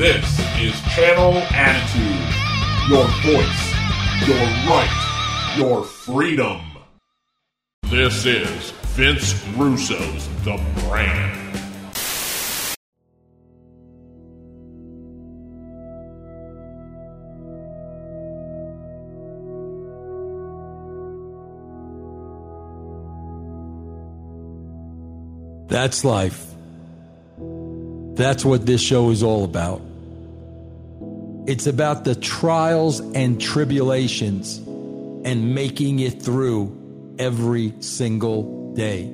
This is Channel Attitude. Your voice, your right, your freedom. This is Vince Russo's The Brand. That's life. That's what this show is all about. It's about the trials and tribulations and making it through every single day.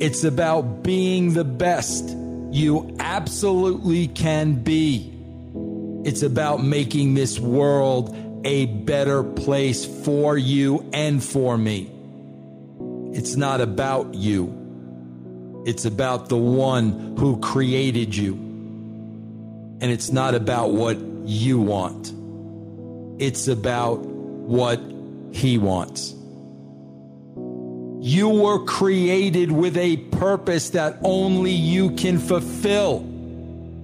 It's about being the best you absolutely can be. It's about making this world a better place for you and for me. It's not about you. It's about the one who created you. And it's not about what you want. It's about what he wants. You were created with a purpose that only you can fulfill.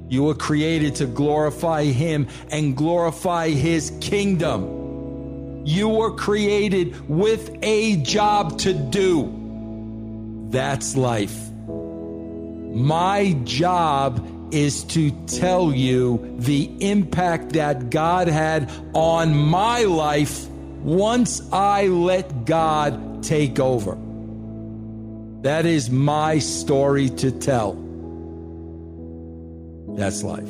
You were created to glorify him and glorify his kingdom. You were created with a job to do. That's life. My job is to tell you the impact that God had on my life once I let God take over. That is my story to tell. That's life.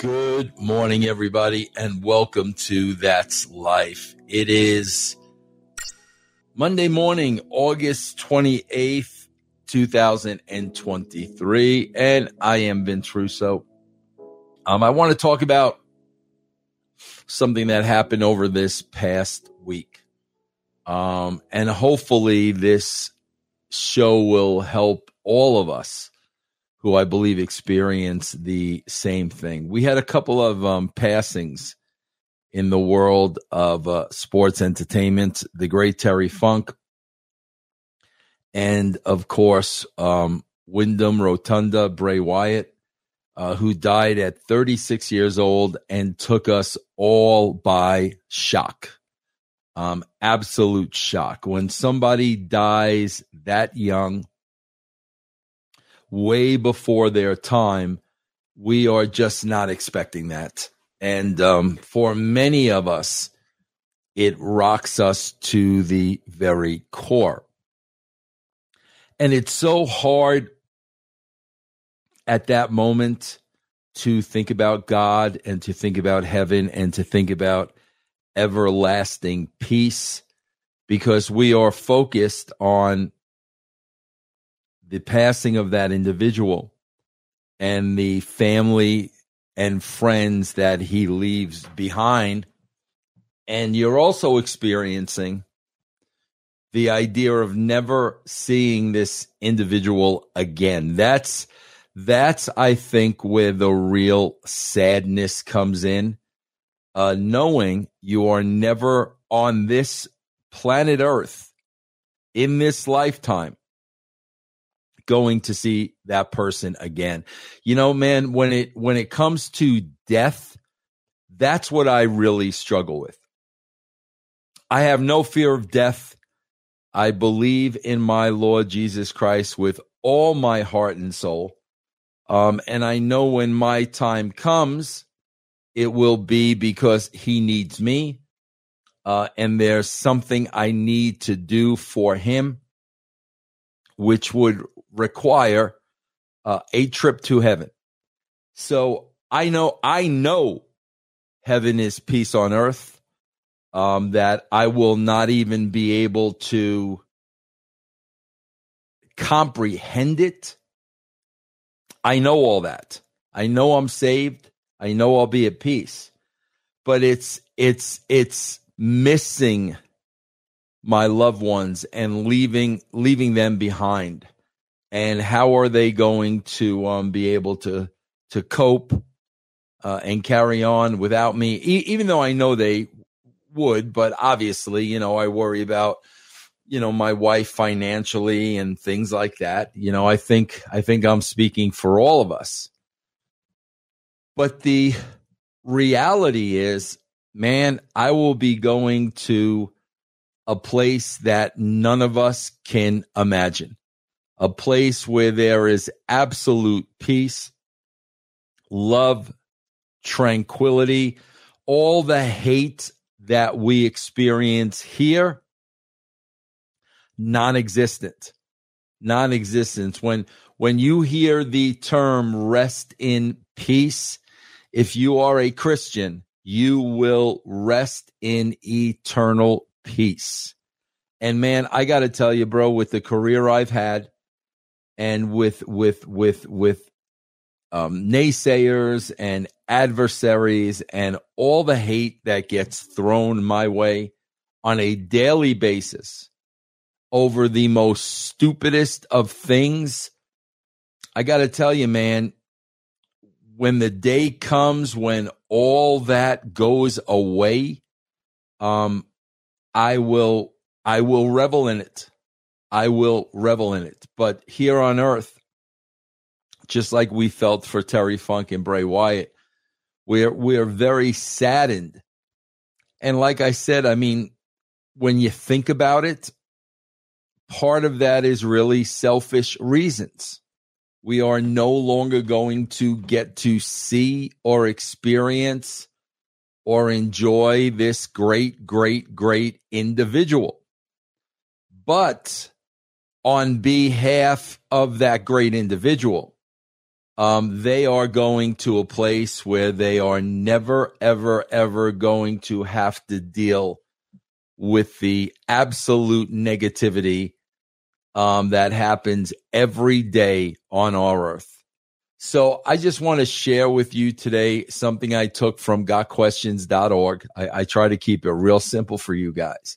Good morning, everybody, and welcome to That's Life. It is Monday morning, August 28th, 2023. And I am Vince Russo. Um, I want to talk about something that happened over this past week. Um, and hopefully, this show will help all of us who I believe experience the same thing. We had a couple of um, passings in the world of uh, sports entertainment, the great Terry Funk, and of course, um, Windham Rotunda, Bray Wyatt, uh, who died at 36 years old and took us all by shock. Um, absolute shock. When somebody dies that young, way before their time, we are just not expecting that. And um, for many of us, it rocks us to the very core. And it's so hard at that moment to think about God and to think about heaven and to think about everlasting peace because we are focused on the passing of that individual and the family and friends that he leaves behind. And you're also experiencing the idea of never seeing this individual again. That's that's I think where the real sadness comes in. Uh, knowing you are never on this planet Earth in this lifetime going to see that person again. You know, man, when it when it comes to death, that's what I really struggle with. I have no fear of death. I believe in my Lord Jesus Christ with all my heart and soul. Um, and I know when my time comes, it will be because he needs me. Uh, and there's something I need to do for him, which would require uh, a trip to heaven. So I know, I know heaven is peace on earth, um, that I will not even be able to comprehend it. I know all that. I know I'm saved. I know I'll be at peace. But it's it's it's missing my loved ones and leaving leaving them behind and how are they going to um, be able to to cope uh, and carry on without me? E- even though I know they would, but obviously, you know, I worry about you know my wife financially and things like that. You know i think i think i'm speaking for all of us. But the reality is man i will be going to a place that none of us can imagine. A place where there is absolute peace love tranquility all the hate that we experience here non-existent. Non-existence. When when you hear the term rest in peace if you are a christian you will rest in eternal peace. And man i got to tell you bro with the career i've had and with with with with um, naysayers and adversaries and all the hate that gets thrown my way on a daily basis over the most stupidest of things. I got to tell you, man, when the day comes when all that goes away, um, I will, I will revel in it. I will revel in it. But here on earth, just like we felt for Terry Funk and Bray Wyatt, we're we're very saddened. And like I said, I mean, when you think about it, part of that is really selfish reasons. We are no longer going to get to see or experience or enjoy this great, great, great individual. But on behalf of that great individual, um, they are going to a place where they are never, ever, ever going to have to deal with the absolute negativity um, that happens every day on our earth. So I just want to share with you today something I took from gotquestions.org. I, I try to keep it real simple for you guys.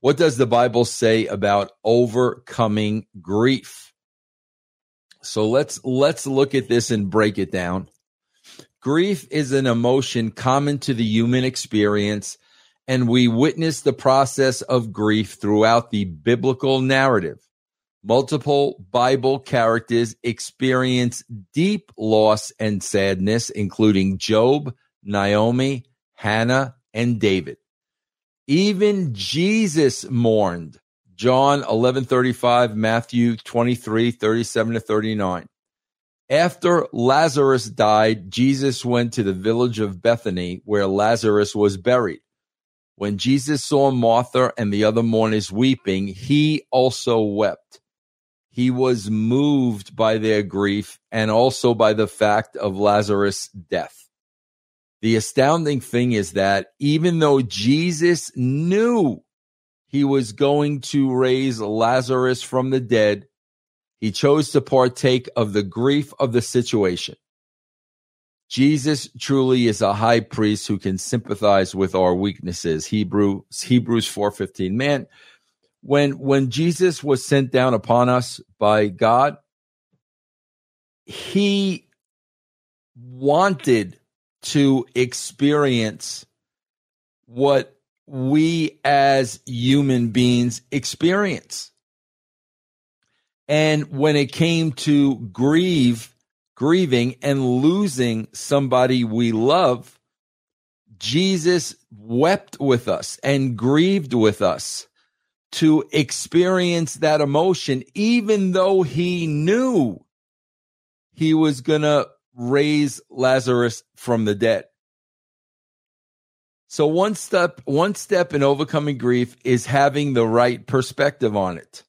What does the Bible say about overcoming grief? So let's let's look at this and break it down. Grief is an emotion common to the human experience, and we witness the process of grief throughout the biblical narrative. Multiple Bible characters experience deep loss and sadness, including Job, Naomi, Hannah, and David. Even Jesus mourned. John 11:35, Matthew 23:37 to 39. After Lazarus died, Jesus went to the village of Bethany where Lazarus was buried. When Jesus saw Martha and the other mourners weeping, he also wept he was moved by their grief and also by the fact of Lazarus' death. The astounding thing is that even though Jesus knew he was going to raise Lazarus from the dead, he chose to partake of the grief of the situation. Jesus truly is a high priest who can sympathize with our weaknesses. Hebrews Hebrews 4:15. Man, when when Jesus was sent down upon us by God, he wanted to experience what we as human beings experience. And when it came to grieve, grieving and losing somebody we love, Jesus wept with us and grieved with us to experience that emotion, even though he knew he was going to raise Lazarus from the dead. So one step, one step in overcoming grief is having the right perspective on it.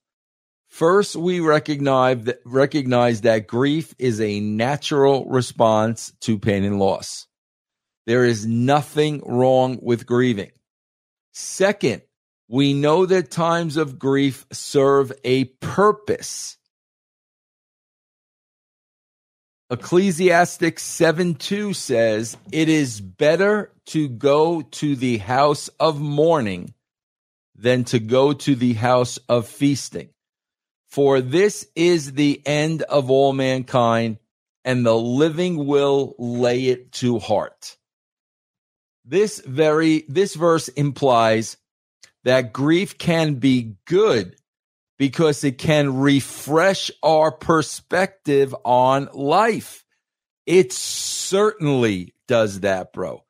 First, we recognize that, recognize that grief is a natural response to pain and loss. There is nothing wrong with grieving. Second, we know that times of grief serve a purpose. Ecclesiastic 7 2 says, It is better to go to the house of mourning than to go to the house of feasting. For this is the end of all mankind, and the living will lay it to heart. This very, this verse implies that grief can be good because it can refresh our perspective on life. It certainly does that, bro.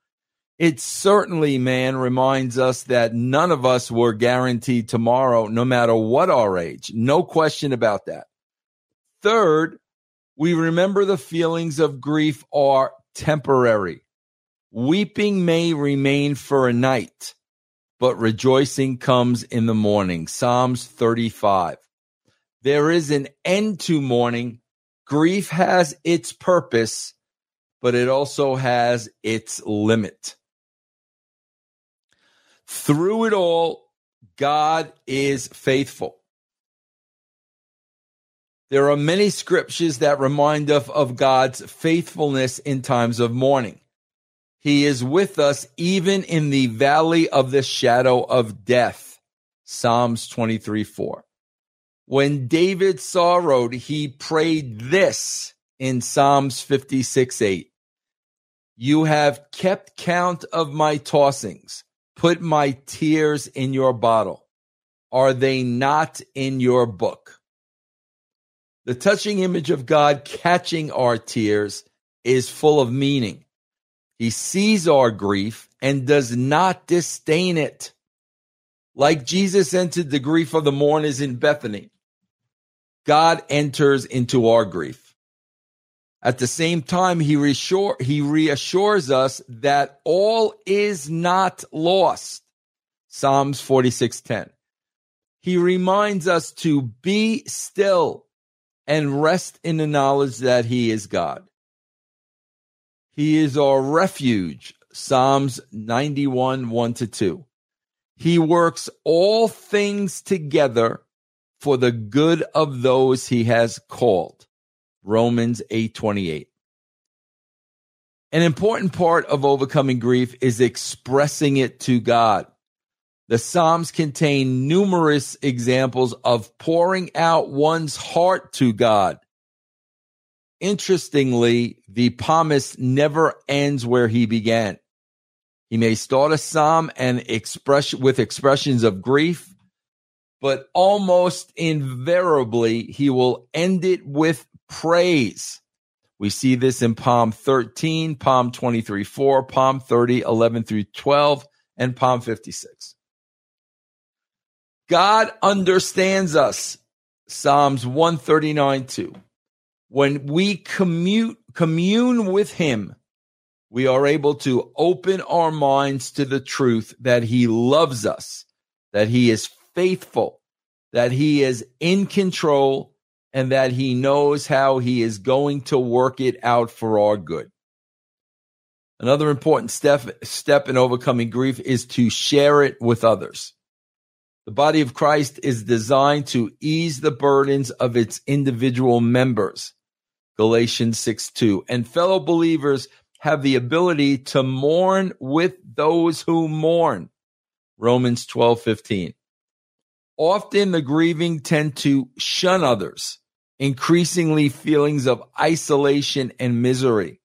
It certainly, man, reminds us that none of us were guaranteed tomorrow, no matter what our age. No question about that. Third, we remember the feelings of grief are temporary. Weeping may remain for a night, but rejoicing comes in the morning. Psalms 35. There is an end to mourning. Grief has its purpose, but it also has its limit. Through it all, God is faithful. There are many scriptures that remind us of God's faithfulness in times of mourning. He is with us even in the valley of the shadow of death. Psalms 23 4. When David sorrowed, he prayed this in Psalms 56 8. You have kept count of my tossings, put my tears in your bottle. Are they not in your book? The touching image of God catching our tears is full of meaning. He sees our grief and does not disdain it. Like Jesus entered the grief of the mourners in Bethany, God enters into our grief. At the same time, he, reassure, he reassures us that all is not lost. Psalms 46:10. He reminds us to be still and rest in the knowledge that he is God. He is our refuge. Psalms 91, 1 to 2. He works all things together for the good of those he has called. Romans 8, 28. An important part of overcoming grief is expressing it to God. The Psalms contain numerous examples of pouring out one's heart to God Interestingly, the psalmist never ends where he began. He may start a psalm and express with expressions of grief, but almost invariably he will end it with praise. We see this in Psalm 13, Psalm 23, 4, Psalm 30, 11 through 12, and Psalm 56. God understands us. Psalms 139, 2. When we commute, commune with him, we are able to open our minds to the truth that he loves us, that he is faithful, that he is in control, and that he knows how he is going to work it out for our good. Another important step, step in overcoming grief is to share it with others. The body of Christ is designed to ease the burdens of its individual members. Galatians 6 2. And fellow believers have the ability to mourn with those who mourn. Romans twelve fifteen. Often the grieving tend to shun others, increasingly feelings of isolation and misery.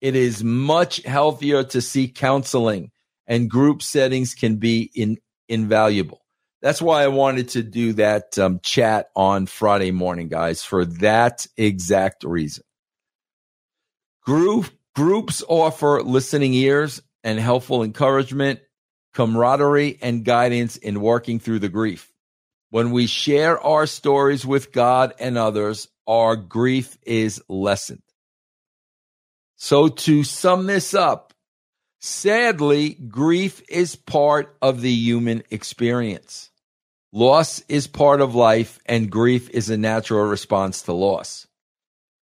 It is much healthier to seek counseling, and group settings can be in, invaluable. That's why I wanted to do that um, chat on Friday morning, guys, for that exact reason. Group, groups offer listening ears and helpful encouragement, camaraderie, and guidance in working through the grief. When we share our stories with God and others, our grief is lessened. So, to sum this up, sadly, grief is part of the human experience. Loss is part of life, and grief is a natural response to loss.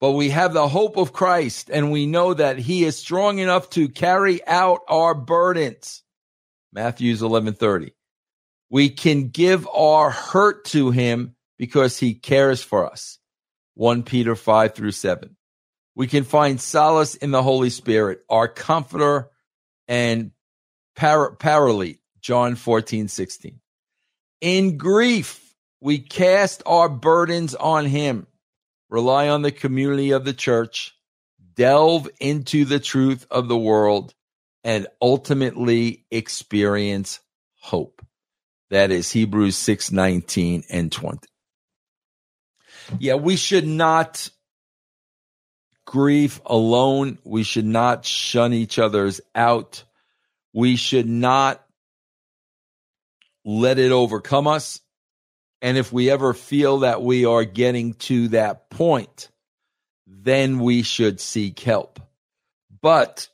But we have the hope of Christ, and we know that He is strong enough to carry out our burdens. Matthews 11:30. We can give our hurt to Him because He cares for us. 1 Peter 5 through 7. We can find solace in the Holy Spirit, our comforter and par- paraclete. John 14, 16. In grief, we cast our burdens on Him, rely on the community of the church, delve into the truth of the world, and ultimately experience hope. That is Hebrews 6 19 and 20. Yeah, we should not grieve alone. We should not shun each other's out. We should not let it overcome us. And if we ever feel that we are getting to that point, then we should seek help. But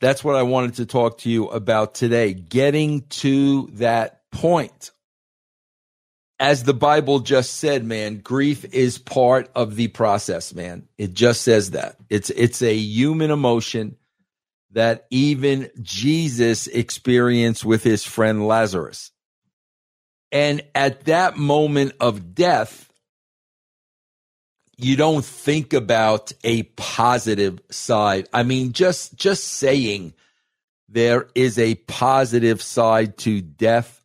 that's what I wanted to talk to you about today. Getting to that point. As the Bible just said, man, grief is part of the process, man. It just says that. It's it's a human emotion that even Jesus experienced with his friend Lazarus. And at that moment of death, you don't think about a positive side. I mean, just just saying there is a positive side to death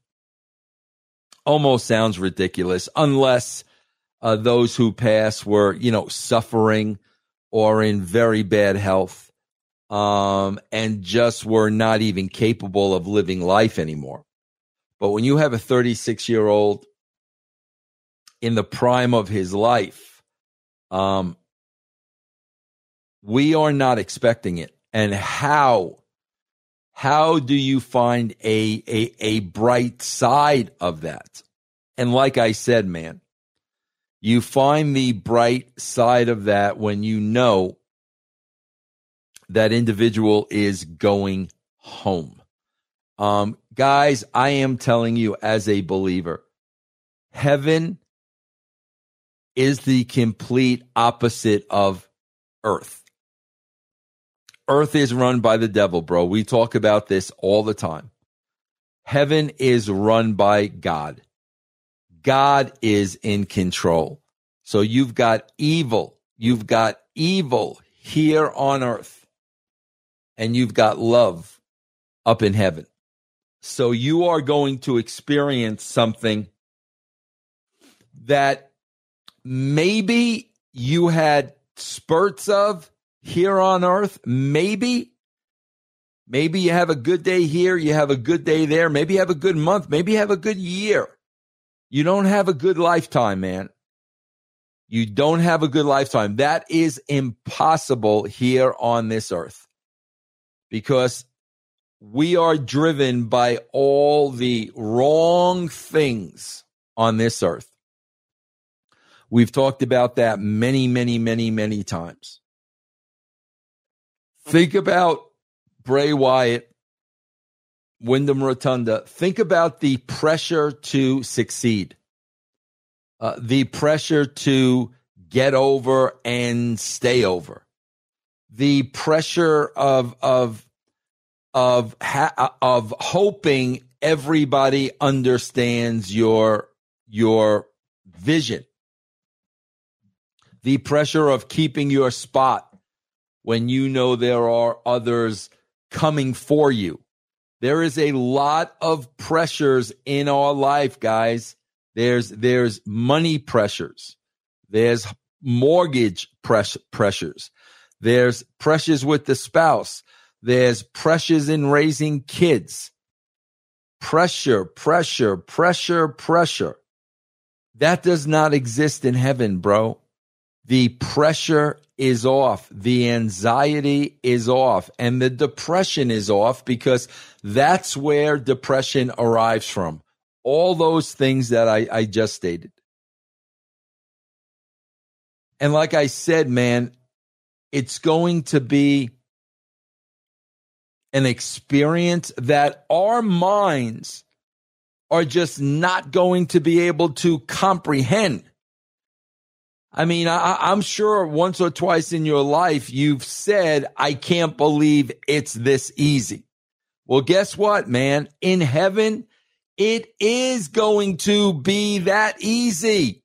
almost sounds ridiculous unless uh, those who pass were, you know, suffering or in very bad health um, and just were not even capable of living life anymore. But when you have a 36 year old in the prime of his life, um, we are not expecting it. And how how do you find a, a a bright side of that? And like I said, man, you find the bright side of that when you know that individual is going home. Um, guys, I am telling you as a believer, heaven is the complete opposite of earth. Earth is run by the devil, bro. We talk about this all the time. Heaven is run by God. God is in control. So you've got evil. You've got evil here on earth. And you've got love up in heaven. So you are going to experience something that maybe you had spurts of here on earth. Maybe. Maybe you have a good day here, you have a good day there, maybe you have a good month, maybe you have a good year. You don't have a good lifetime, man. You don't have a good lifetime. That is impossible here on this earth because we are driven by all the wrong things on this earth. We've talked about that many, many, many, many times. Think about Bray Wyatt, Windham Rotunda. Think about the pressure to succeed, uh, the pressure to get over and stay over, the pressure of of of ha- of hoping everybody understands your your vision, the pressure of keeping your spot when you know there are others coming for you. There is a lot of pressures in our life, guys. There's there's money pressures. There's mortgage press, pressures. There's pressures with the spouse. There's pressures in raising kids. Pressure, pressure, pressure, pressure. That does not exist in heaven, bro. The pressure is off. The anxiety is off and the depression is off because that's where depression arrives from. All those things that I, I just stated. And like I said, man, it's going to be an experience that our minds are just not going to be able to comprehend. I mean, I, am sure once or twice in your life you've said, I can't believe it's this easy. Well, guess what, man? In heaven, it is going to be that easy.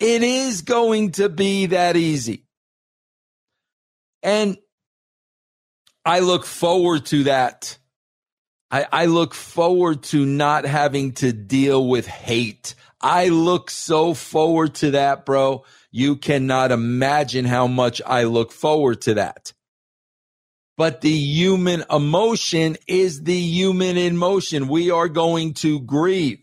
It is going to be that easy. And I look forward to that. I, I look forward to not having to deal with hate. I look so forward to that, bro you cannot imagine how much I look forward to that. but the human emotion is the human emotion. We are going to grieve.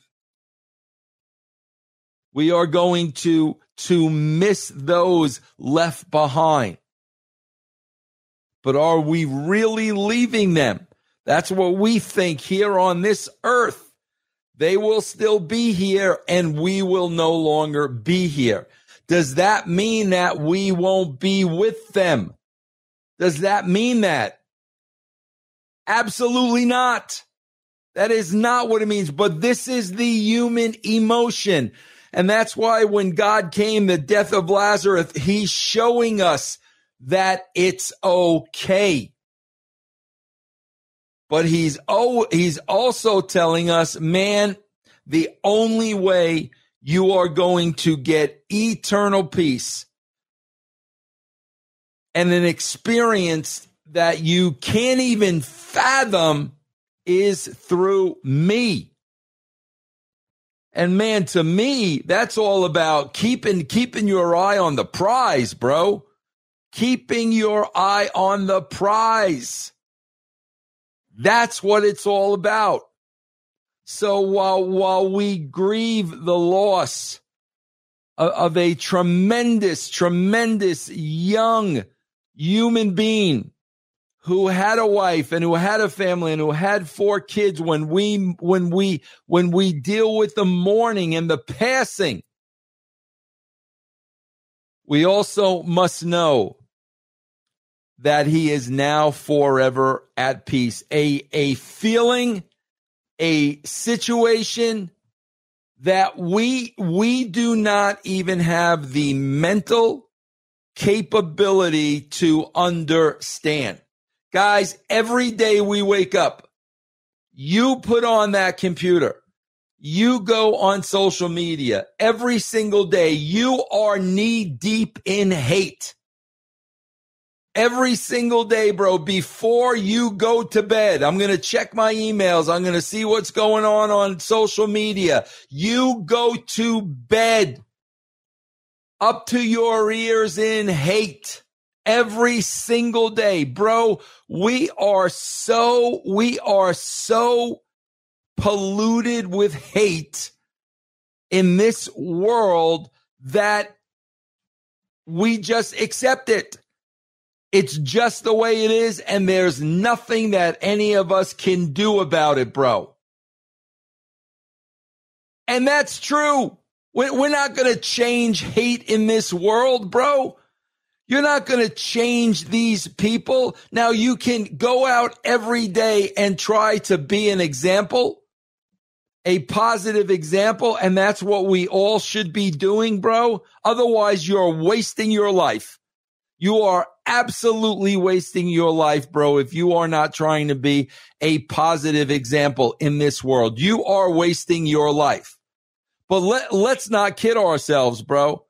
We are going to, to miss those left behind. But are we really leaving them? That's what we think here on this earth. They will still be here and we will no longer be here. Does that mean that we won't be with them? Does that mean that? Absolutely not. That is not what it means, but this is the human emotion. And that's why when God came, the death of Lazarus, he's showing us that it's okay. But he's oh, he's also telling us, man, the only way you are going to get eternal peace and an experience that you can't even fathom is through me. And man, to me, that's all about keeping keeping your eye on the prize, bro. Keeping your eye on the prize. That's what it's all about. So while while we grieve the loss of, of a tremendous, tremendous young human being who had a wife and who had a family and who had four kids when we when we when we deal with the mourning and the passing we also must know that he is now forever at peace. A a feeling a situation that we we do not even have the mental capability to understand. Guys, every day we wake up, you put on that computer, you go on social media. Every single day, you are knee deep in hate every single day, bro, before you go to bed. I'm going to check my emails. I'm going to see what's going on on social media. You go to bed up to your ears in hate every single day, bro. We are so, we are so polluted with hate in this world that we just accept it. It's just the way it is, and there's nothing that any of us can do about it, bro. And that's true. We're not going to change hate in this world, bro. You're not going to change these people. Now you can go out every day and try to be an example, a positive example. And that's what we all should be doing, bro. Otherwise you're wasting your life. You are absolutely wasting your life, bro, if you are not trying to be a positive example in this world. You are wasting your life. But let, let's not kid ourselves, bro.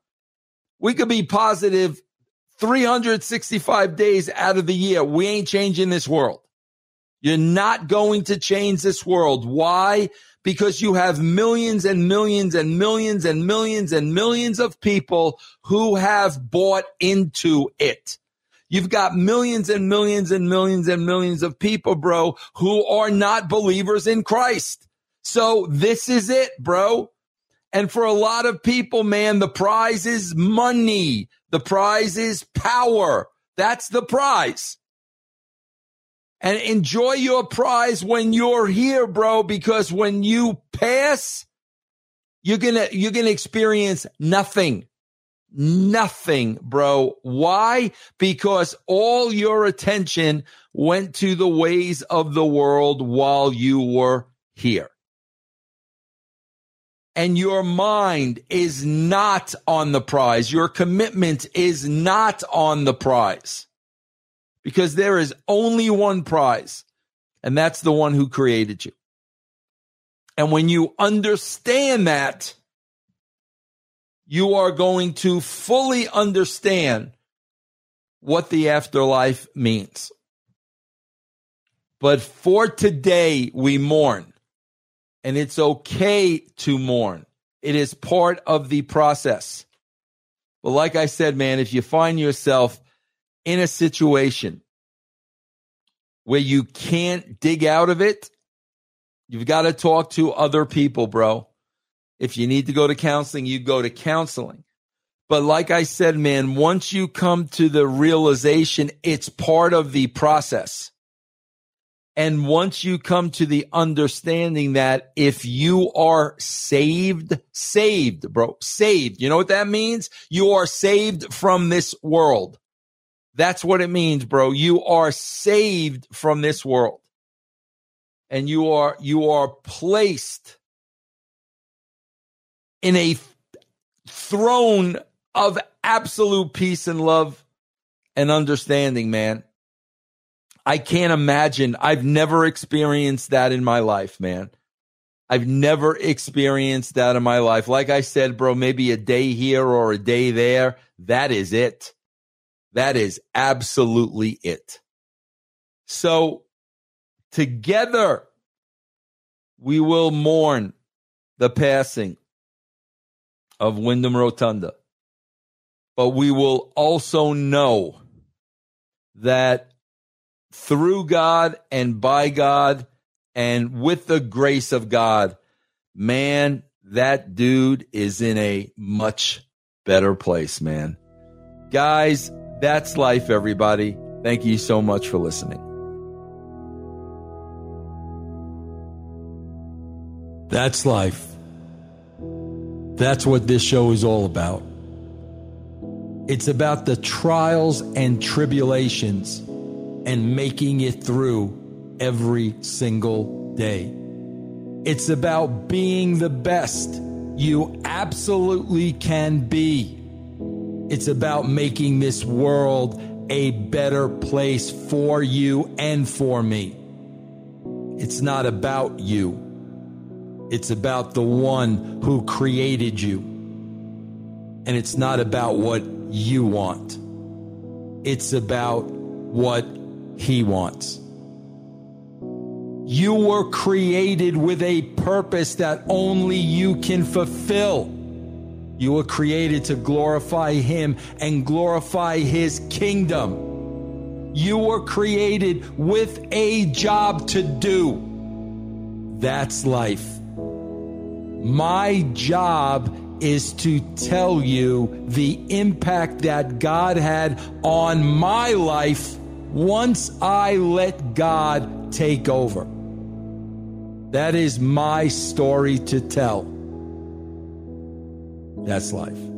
We could be positive 365 days out of the year. We ain't changing this world. You're not going to change this world. Why? because you have millions and millions and millions and millions and millions of people who have bought into it. You've got millions and millions and millions and millions of people, bro, who are not believers in Christ. So this is it, bro. And for a lot of people, man, the prize is money. The prize is power. That's the prize and enjoy your prize when you're here, bro, because when you pass, you're gonna, you're gonna experience nothing. Nothing, bro. Why? Because all your attention went to the ways of the world while you were here. And your mind is not on the prize. Your commitment is not on the prize because there is only one prize, and that's the one who created you. And when you understand that, you are going to fully understand what the afterlife means. But for today, we mourn. And it's okay to mourn. It is part of the process. But like I said, man, if you find yourself in a situation where you can't dig out of it, you've got to talk to other people, bro. If you need to go to counseling, you go to counseling. But like I said, man, once you come to the realization, it's part of the process. And once you come to the understanding that if you are saved, saved, bro, saved, you know what that means? You are saved from this world. That's what it means, bro. You are saved from this world. And you are, you are placed in a throne of absolute peace and love and understanding, man. I can't imagine. I've never experienced that in my life, man. I've never experienced that in my life. Like I said, bro, maybe a day here or a day there. That is it. That is absolutely it. So together we will mourn the passing of Windham Rotunda. But we will also know that through God and by God and with the grace of God, man, that dude is in a much better place, man. Guys, that's life, everybody. Thank you so much for listening. That's life. That's what this show is all about. It's about the trials and tribulations and making it through every single day. It's about being the best you absolutely can be. It's about making this world a better place for you and for me. It's not about you. It's about the one who created you. And it's not about what you want. It's about what he wants. You were created with a purpose that only you can fulfill. You were created to glorify him and glorify his kingdom. You were created with a job to do. That's life. My job is to tell you the impact that God had on my life once I let God take over. That is my story to tell. That's life.